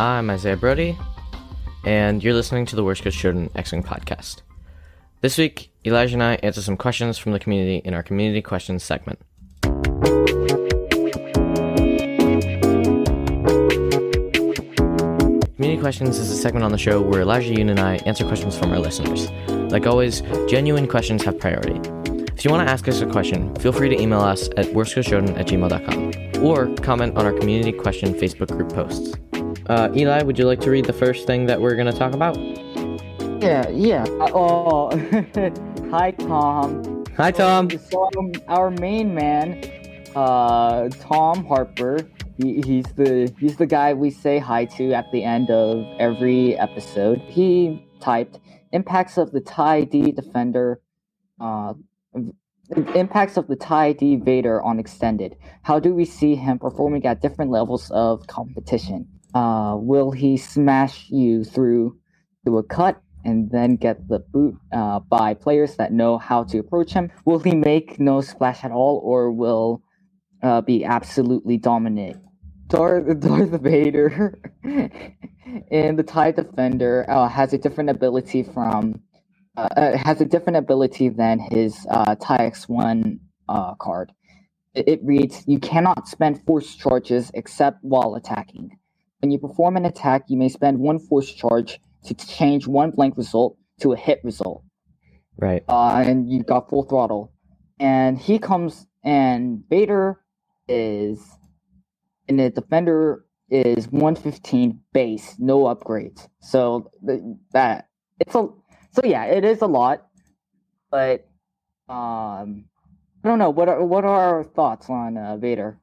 I'm Isaiah Brody, and you're listening to the Worst Coast Children X Wing podcast. This week, Elijah and I answer some questions from the community in our community questions segment. Community Questions is a segment on the show where Elijah, Yoon, and I answer questions from our listeners. Like always, genuine questions have priority. If you want to ask us a question, feel free to email us at worstcoastchildren at gmail.com or comment on our community question Facebook group posts. Uh, Eli, would you like to read the first thing that we're going to talk about? Yeah, yeah. Uh, oh, hi, Tom. Hi, Tom. So, um, our main man, uh, Tom Harper. He, he's the he's the guy we say hi to at the end of every episode. He typed impacts of the TIE D defender, uh, impacts of the TIE D Vader on extended. How do we see him performing at different levels of competition? Uh, will he smash you through through a cut and then get the boot uh, by players that know how to approach him? Will he make no splash at all, or will uh, be absolutely dominant? Darth, Darth Vader in the TIE Defender uh, has a different ability from uh, uh, has a different ability than his uh, TIE X1 uh, card. It reads, "You cannot spend force charges except while attacking. When you perform an attack, you may spend one force charge to change one blank result to a hit result. Right. Uh, and you got full throttle. And he comes, and Vader is, and the defender is 115 base, no upgrades. So the, that it's a so yeah, it is a lot, but um, I don't know what are what are our thoughts on uh, Vader.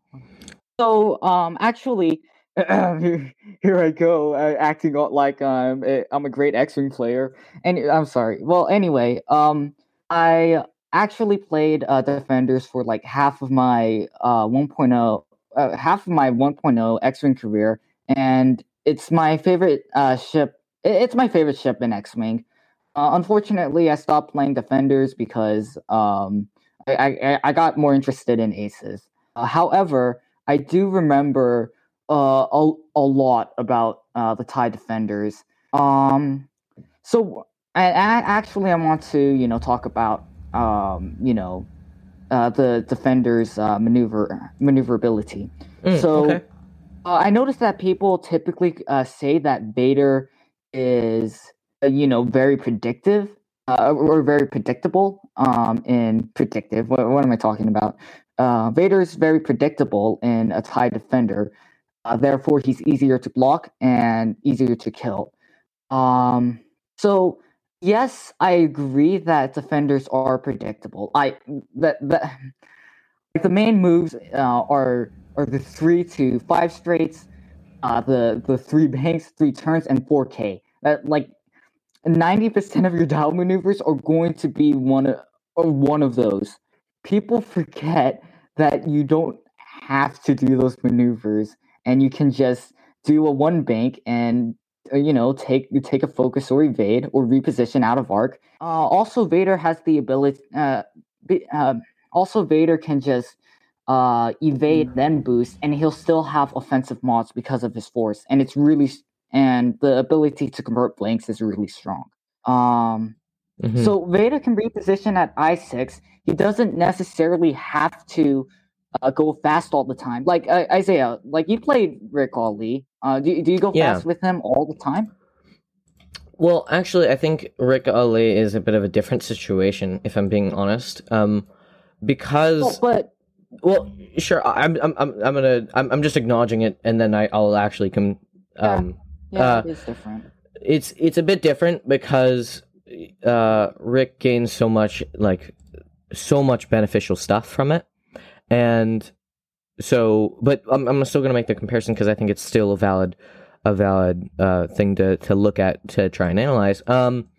So um, actually, here, I go, uh, acting like I'm a, I'm a great X-wing player. And I'm sorry. Well, anyway, um, I actually played uh, Defenders for like half of my uh 1.0, uh, half of my 1.0 X-wing career, and it's my favorite uh ship. It's my favorite ship in X-wing. Uh, unfortunately, I stopped playing Defenders because um, I, I, I got more interested in Aces. Uh, however, I do remember uh, a, a lot about uh, the TIE Defenders. Um, so, I actually I want to you know talk about um, you know uh, the Defenders' uh, maneuver maneuverability. Mm, so, okay. uh, I noticed that people typically uh, say that Vader is uh, you know very predictive uh, or very predictable um, in predictive. What, what am I talking about? Uh, Vader is very predictable in a TIE Defender. Uh, therefore, he's easier to block and easier to kill. Um, so, yes, I agree that defenders are predictable. I that that like the main moves uh, are are the three to five straights, uh, the the three banks, three turns, and four K. That like ninety percent of your dial maneuvers are going to be one of or one of those. People forget that you don't have to do those maneuvers and you can just do a one bank and uh, you know take take a focus or evade or reposition out of arc. Uh, also, Vader has the ability. Uh, be, uh, also, Vader can just uh, evade then boost, and he'll still have offensive mods because of his force, and it's really and the ability to convert blanks is really strong. Um, Mhm. so Vader can reposition at I six. He doesn't necessarily have to uh, go fast all the time. Like uh, Isaiah, like you played Ric Olié. Uh, do do you go Yeah. fast with him all the time? Well, actually, I think Ric Olié is a bit of a different situation, if I'm being honest. Um, because Well, but Well, sure. I'm I'm I'm I'm gonna I'm I'm just acknowledging it, and then I I'll actually come. Um, yeah, Uh, it is different. it's it's a bit different because uh Ric gains so much like so much beneficial stuff from it, and so but I'm I'm still gonna make the comparison because I think it's still a valid a valid uh thing to to look at to try and analyze. Um.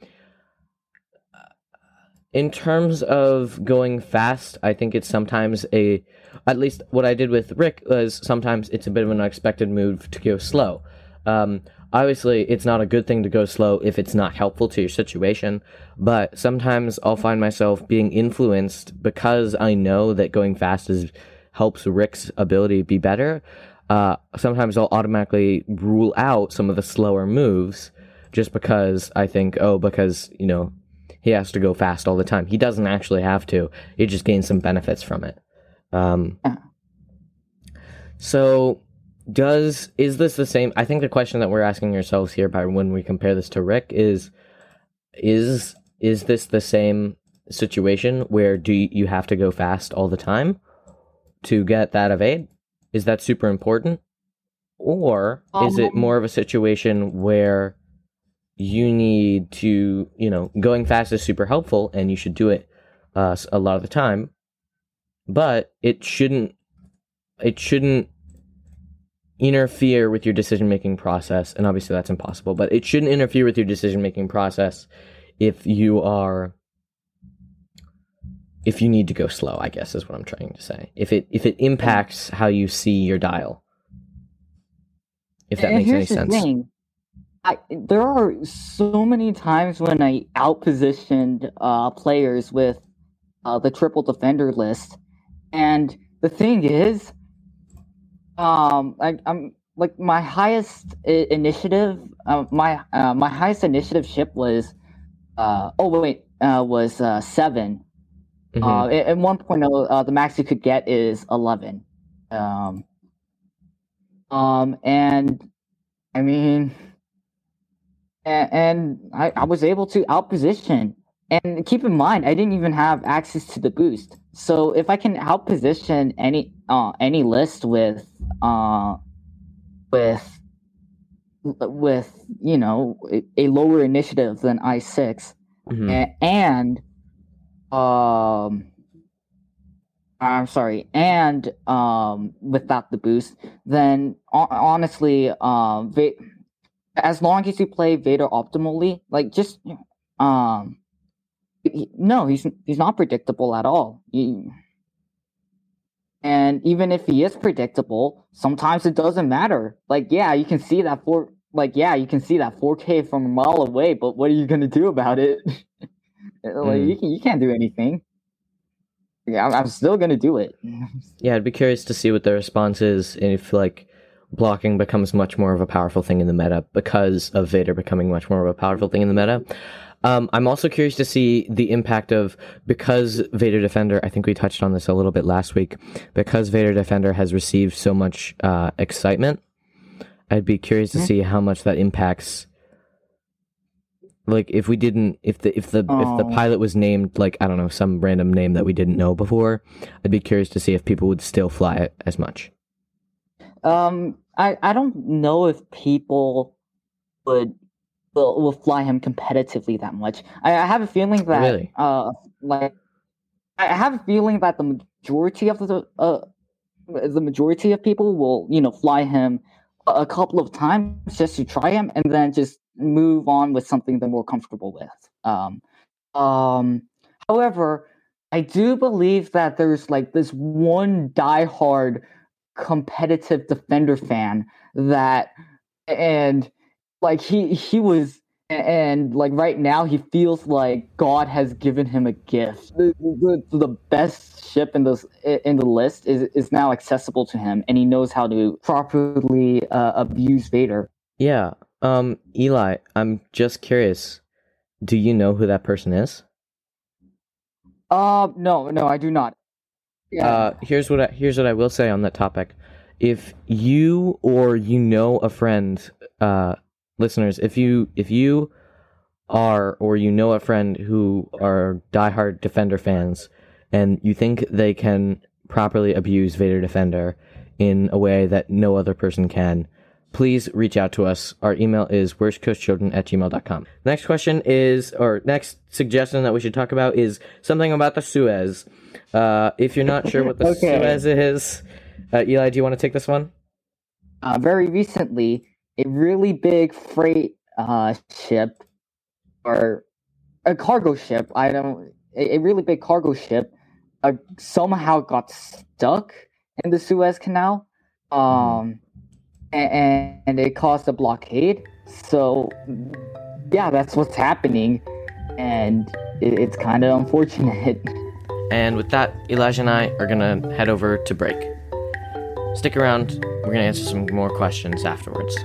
In terms of going fast, I think it's sometimes a, at least what I did with Ric was sometimes it's a bit of an unexpected move to go slow. Um, obviously, it's not a good thing to go slow if it's not helpful to your situation, but sometimes I'll find myself being influenced because I know that going fast is helps Ric's ability be better. uh, sometimes I'll automatically rule out some of the slower moves just because I think, oh, because, you know, he has to go fast all the time. He doesn't actually have to. He just gains some benefits from it. Um, so does is this the same I think the question that we're asking ourselves here by when we compare this to Ric is is is this the same situation where do you, have to go fast all the time to get that evade? Is that super important? Or is it Um, more of a situation where you need to, you know, going fast is super helpful and you should do it uh, a lot of the time, but it shouldn't it shouldn't interfere with your decision making process and obviously that's impossible but it shouldn't interfere with your decision making process if you are if you need to go slow i guess is what i'm trying to say. If it if it impacts how you see your dial. If that And makes any sense. thing. I, there are so many times when I outpositioned uh, players with uh, the triple defender list, and the thing is, um, I, I'm like my highest I- initiative. Uh, my uh, my highest initiative ship was, uh, oh wait, uh, was uh, seven. Mhm. Uh, at, at one point, uh, the max you could get is eleven. Um, um, and I mean, and, and I, I was able to outposition. And keep in mind, I didn't even have access to the boost. So if I can outposition any uh any list with uh with with you know a, lower initiative than I 6 Mhm. and um I'm sorry, and um without the boost, then ho- honestly, um, Va- as long as you play Vader optimally, like just um, he- no, he's he's not predictable at all. You- and even if he is predictable, sometimes it doesn't matter. Like, yeah, you can see that four, like, yeah, you can see that 4K from a mile away, but what are you gonna do about it? like, Mm. you can, you can't do anything. Yeah, I'm, I'm still gonna do it. Yeah, I'd be curious to see what the response is and if like blocking becomes much more of a powerful thing in the meta because of Vader becoming much more of a powerful thing in the meta. Um, I'm also curious to see the impact of because Vader Defender. I think we touched on this a little bit last week. Because Vader Defender has received so much uh, excitement, I'd be curious to Mhm. see how much that impacts. Like if we didn't, if the if the if the Oh. pilot was named like I don't know some random name that we didn't know before, I'd be curious to see if people would still fly it as much. Um, I I don't know if people would will, will fly him competitively that much. I, I have a feeling that Really? uh like I have a feeling that the majority of the uh the majority of people will you know fly him a, a couple of times just to try him and then just move on with something they're more comfortable with. Um, um, however, I do believe that there's like this one diehard competitive defender fan that and like he he was and like right now he feels like god has given him a gift the, the, the best ship in this in the list is is now accessible to him and he knows how to properly uh, abuse vader Yeah. Um, Eli, I'm just curious. Do you know who that person is? uh no no i do not yeah Uh, here's what I, here's what I will say on that topic. If you or you know a friend, uh, listeners, if you if you are or you know a friend who are diehard Defender fans, and you think they can properly abuse Vader Defender in a way that no other person can, please reach out to us. Our email is worstcoastchildren at gmail.com. Next question is, or next suggestion that we should talk about is something about the Suez. Uh, if you're not sure what the Okay. Suez is, uh, Eli, do you want to take this one? uh, very recently, a really big freight uh, ship or a cargo ship. I don't. A, a really big cargo ship uh, somehow got stuck in the Suez Canal, um, and, and it caused a blockade. So, yeah, that's what's happening, and it, it's kind of unfortunate. And with that, Elijah and I are gonna head over to break. Stick around, we're to answer some more questions afterwards.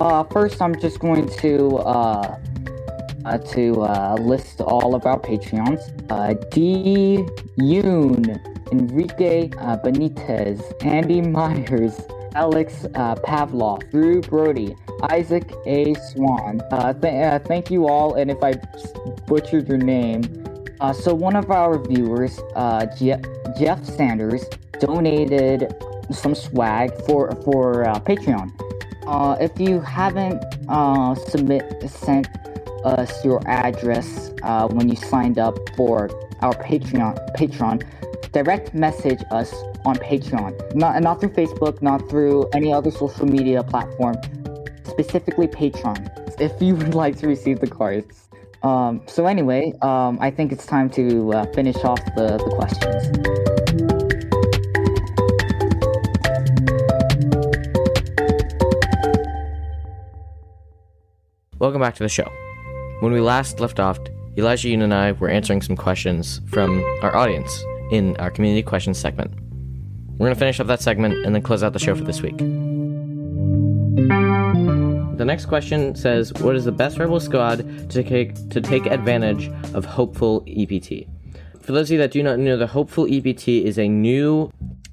Uh, first, I'm just going to uh, uh, to uh, list all of our Patreons. Uh, D. Yoon, Enrique uh, Benitez, Andy Myers, Alex uh, Pavlov, Drew Brody, Isaac A. Swan. Uh, th- uh, thank you all, and if I butchered your name, uh, so one of our viewers, uh, Je- Jeff Sanders, donated some swag for for uh, Patreon. Uh, if you haven't uh, submit sent us your address uh, when you signed up for our Patreon, Patreon, direct message us on Patreon, not not through Facebook, not through any other social media platform, specifically Patreon. If you would like to receive the cards. Um, so anyway, um, I think it's time to uh, finish off the, the questions. Welcome back to the show. When we last left off, Elijah Yoon and I were answering some questions from our audience in our community questions segment. We're going to finish up that segment and then close out the show for this week. Next question says, "What is the best rebel squad to take to take advantage of Hopeful EPT?" For those of you that do not know, the Hopeful EPT is a new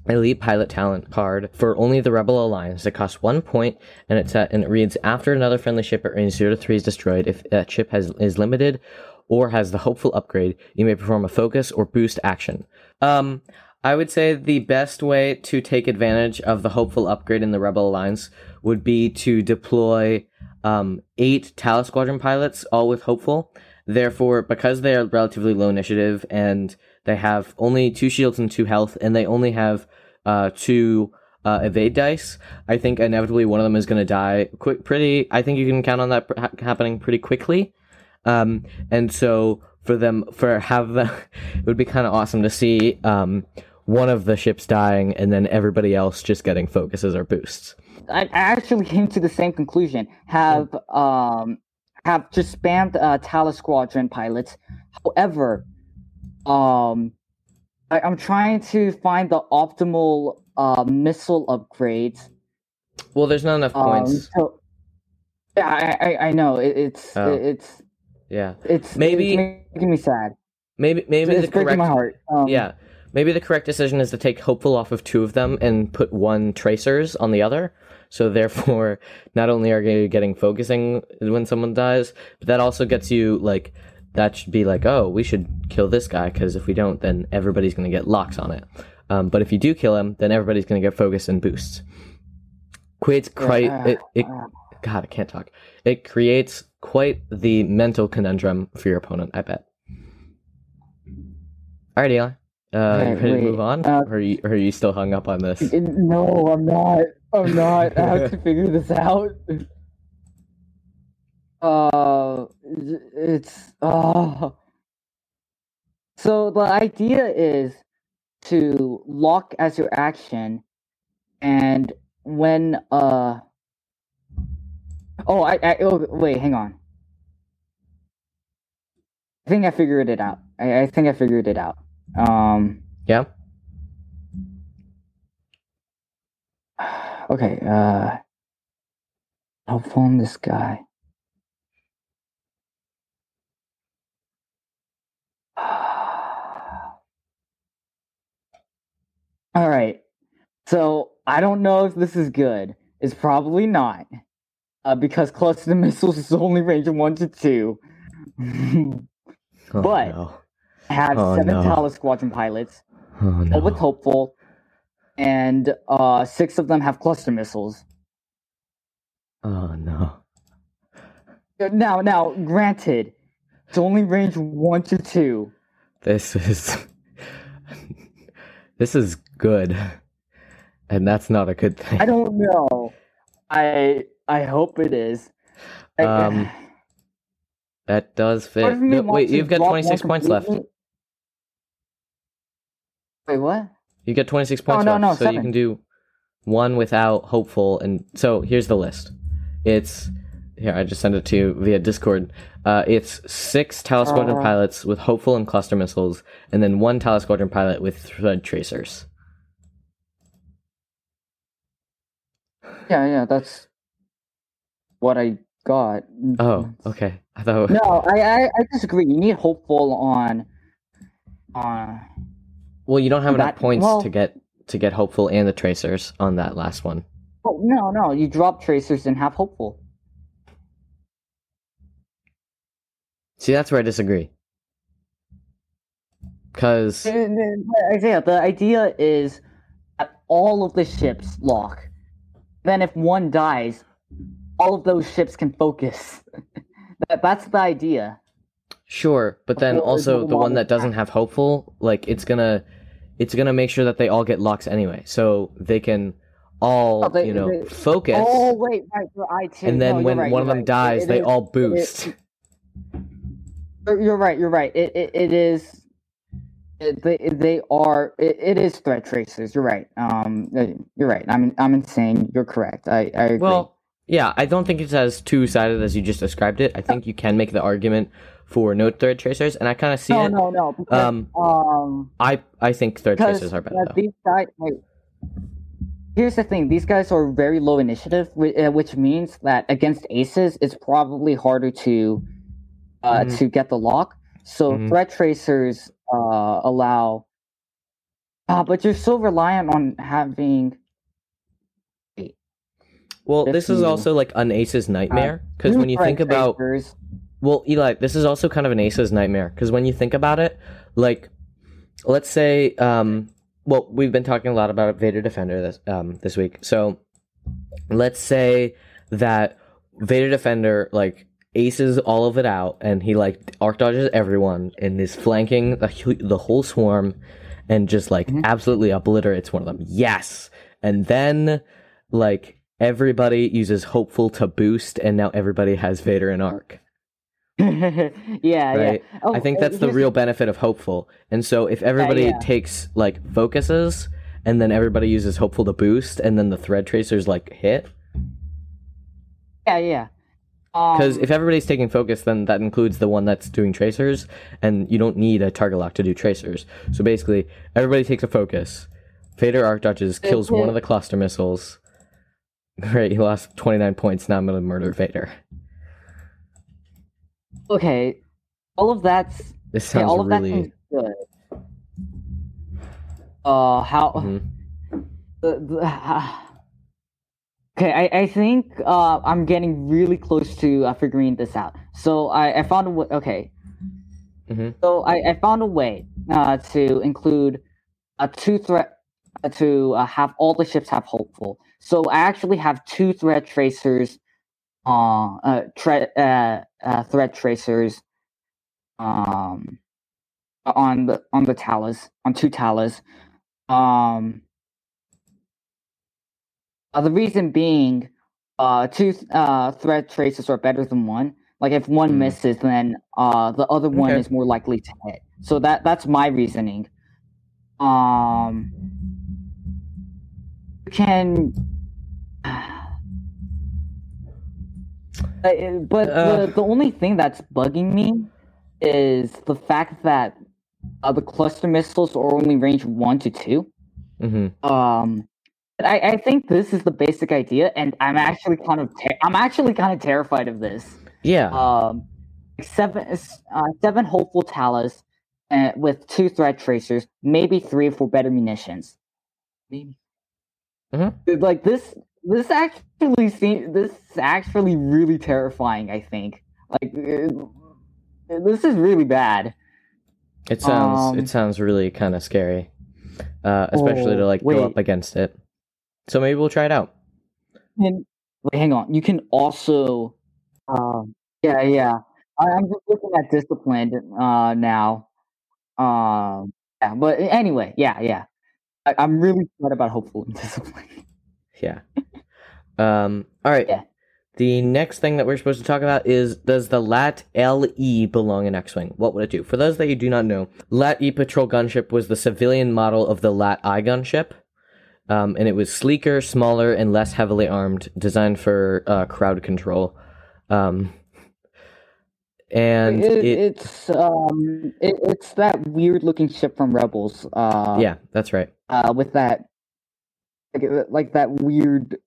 elite pilot talent card for only the Rebel Alliance. It costs one point, and it's at, and it reads: After another friendly ship at range zero to three is destroyed, if that ship has is limited or has the hopeful upgrade, you may perform a focus or boost action. Um, I would say the best way to take advantage of the hopeful upgrade in the Rebel Alliance would be to deploy um, eight Talus Squadron pilots, all with hopeful. Therefore, because they are relatively low initiative and they have only two shields and two health, and they only have uh, two uh, evade dice, I think inevitably one of them is going to die quick. Pretty, I think you can count on that ha- happening pretty quickly. Um, and so for them, for have the, it would be kind of awesome to see um, one of the ships dying and then everybody else just getting focuses or boosts. I actually came to the same conclusion. Have um have just spammed uh, Talus Squadron pilots. However, um, I, I'm trying to find the optimal uh missile upgrades. Well, there's not enough Um, points. so yeah, I I, I know it, it's Oh. it's yeah, it's Maybe- it's making me sad. maybe maybe it's the breaking correct my heart. Um, Yeah. Maybe the correct decision is to take hopeful off of two of them and put one tracers on the other. So therefore, not only are you getting focusing when someone dies, but that also gets you like that should be like, oh, we should kill this guy because if we don't, then everybody's going to get locks on it. Um, but if you do kill him, then everybody's going to get focus and boosts. Creates quite uh, it, it. God, I can't talk. It creates quite the mental conundrum for your opponent. I bet. All right, Eli. Uh, you ready to move on, uh, or, are you, or are you still hung up on this? no, I'm not. I'm not. I have to figure this out. Uh, it's uh. So the idea is to lock as your action, and when uh. Oh, I, I oh wait, hang on. I think I figured it out. I, I think I figured it out. Um. Yeah. Okay, uh I'll phone this guy. All right. So, I don't know if this is good. It's probably not. Uh, because cluster missiles is only range of 1 to 2. Oh, But- no. Have Oh, 7 no. Talus Squadron pilots, Oh, all no. with Hopeful, and uh, 6 of them have cluster missiles. oh no. Uh, Now, now, granted, it's only range one to two. This is this is good, and that's not a good thing. I don't know. I I hope it is. I- Um, That does fit. No, wait, you've got 26 points left. completely- Wait, what? You get 26 points Oh, no, no, so you can do one without hopeful. And so here's the list: It's here. I just sent it to you via Discord. Uh, it's six Talus Squadron Uh. pilots with hopeful and cluster missiles, and then one Talus Squadron pilot with thread tracers. Yeah, yeah, that's what I got. Oh, okay. I thought. No, I, I, I disagree. You need hopeful on, on. Well, you don't have enough That- points well- to get to get hopeful and the tracers on that last one. Oh, no, no, you drop tracers and have hopeful. See, that's where I disagree. Because Isaiah, the idea is that all of the ships lock. Then, if one dies, all of those ships can focus. that, that's the idea. Sure, but then also the one that doesn't have hopeful, like it's gonna, it's gonna make sure that they all get locks anyway, so they can all, Oh, they- you know, they- focus, Oh wait, right, for I too. and then no, when right, one of them dies, It they is- all boost. You're you're right. You're right. It it, it is. They they are. It, it is threat tracers. You're right. Um, you're right. I'm I'm insane. You're correct. I I agree. well, yeah, I don't think it's as two sided as you just described it. I think you can make the argument for no thread tracers, and I kind of see no, it. no, no. Because, Um, um, I I think thread tracers are better. uh, these guys. Like, here's the thing. These guys are very low initiative, which, uh, means that against aces, it's probably harder to uh Mhm. to get the lock. So Mhm. threat tracers uh allow. Ah, but you're so reliant on having. Well, this is also like an ace's nightmare because two when you think about Well, Eli, this is also kind of an ace's nightmare because when you think about it, like, let's say, um, well, we've been talking a lot about Vader Defender this um this week. So, let's say that Vader Defender like aces all of it out and he like arc dodges everyone and is flanking the the whole swarm and just like Mhm. absolutely obliterates one of them. Yes, and then like everybody uses hopeful to boost and now everybody has Vader and arc. yeah, yeah. Right. Oh, I think uh, that's the real benefit of hopeful. And so if everybody yeah. takes like focuses and then everybody uses hopeful to boost and then the thread tracers like hit Yeah, yeah. Um, because if everybody's taking focus then that includes the one that's doing tracers and you don't need a target lock to do tracers. So basically everybody takes a focus. Vader arc dodges kills one of the cluster missiles. Great, he lost 29 points. Now I'm going to murder Vader. okay, all of that's This okay, sounds all of that really sounds good. Uh, how? Mhm. the, the, okay, I, I think uh, I'm getting really close to uh, figuring this out. So I, I found a way. Okay, Mhm. so I, I found a way uh, to include a two threat uh, to uh, have all the ships have hopeful. So I actually have two threat tracers, uh, uh, tre- uh, uh threat tracers, um, on the on the Talus on two Talus. Um, uh, the reason being, uh, two uh threat traces are better than one. Like if one Mm. misses, then uh the other one Okay. is more likely to hit. So that that's my reasoning. Um, can. But Uh. the, the only thing that's bugging me is the fact that uh, the cluster missiles are only range one to two. Mhm. Um, I, I think this is the basic idea, and I'm actually kind of ter- I'm actually kind of terrified of this. Yeah. Um, seven uh, seven hopeful Talus uh, with two threat tracers, maybe three for better munitions. Maybe. Mhm. Like this, this actually seems this is actually really terrifying. I think like uh, this is really bad. It sounds Um, it sounds really kind of scary, uh, especially Oh, to like go up against it. So maybe we'll try it out. And wait, hang on. You can also, um, yeah, yeah. I, I'm just looking at disciplined uh, now. Um, yeah, but anyway, yeah, yeah. I, I'm really sad about hopeful and discipline. Yeah. um. All right. Yeah. The next thing that we're supposed to talk about is does the LAT LE belong in X-wing? What would it do? For those that you do not know, LAT E patrol gunship was the civilian model of the LAT I gunship. Um, and it was sleeker, smaller, and less heavily armed, designed for uh, crowd control. Um, and It, it, it's um, it, it's that weird looking ship from Rebels. Uh, yeah, that's right. Uh, with that, like, uh, like that weird.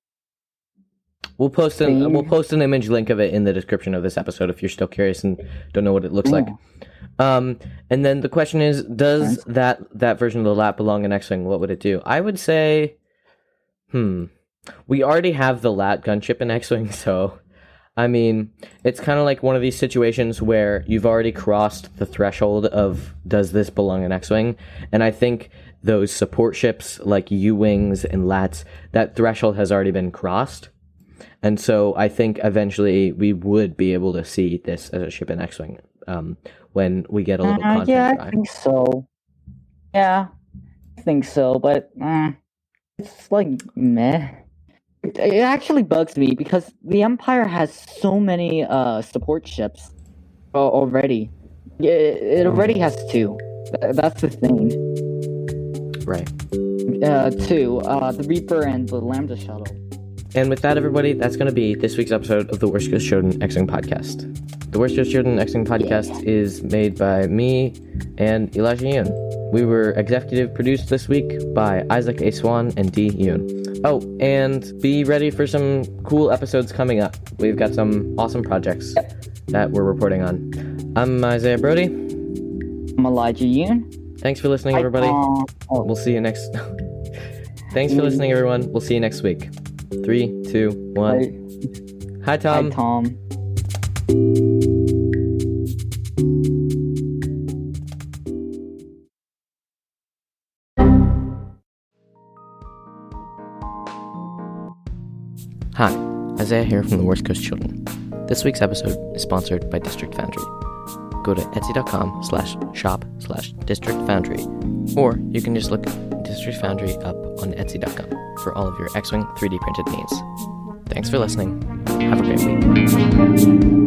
We'll post an we'll post an image link of it in the description of this episode if you're still curious and don't know what it looks like. Um, and then the question is, does Nice. that that version of the lap belong in X-wing? What would it do? I would say, hmm, we already have the lat gunship in X-wing, so I mean, it's kind of like one of these situations where you've already crossed the threshold of does this belong in X-wing, and I think those support ships like U-wings and lats, that threshold has already been crossed. And so I think eventually we would be able to see this as a ship in X-wing um, when we get a little Uh, content yeah, I think so. Yeah, I think so, but uh, it's like meh. It, it actually bugs me because the Empire has so many uh support ships already. Yeah, It, it already has two. That's the thing. Right. Uh, two. Uh, the Reaper and the Lambda shuttle. And with that, everybody, that's going to be this week's episode of the Worst Coast Children X-wing podcast. The Worst Coast Children X-wing podcast is made by me and Elijah Yoon. We were executive produced this week by Isaac A. Swan and D. Yoon. Oh, and be ready for some cool episodes coming up. We've got some awesome projects that we're reporting on. I'm Isaiah Brody. I'm Elijah Yoon. Thanks for listening, everybody. Uh, oh, We'll see you next. Thanks for listening, everyone. We'll see you next week. Three, two, one. hi, Hi, Tom. hi, Tom. Isaiah here from the Worst Coast Children. This week's episode is sponsored by District Foundry. Go to etsy.com slash shop slash district foundry, or you can just look District Foundry up on etsy.com for all of your X-Wing 3D printed needs. Thanks for listening. Have a great week.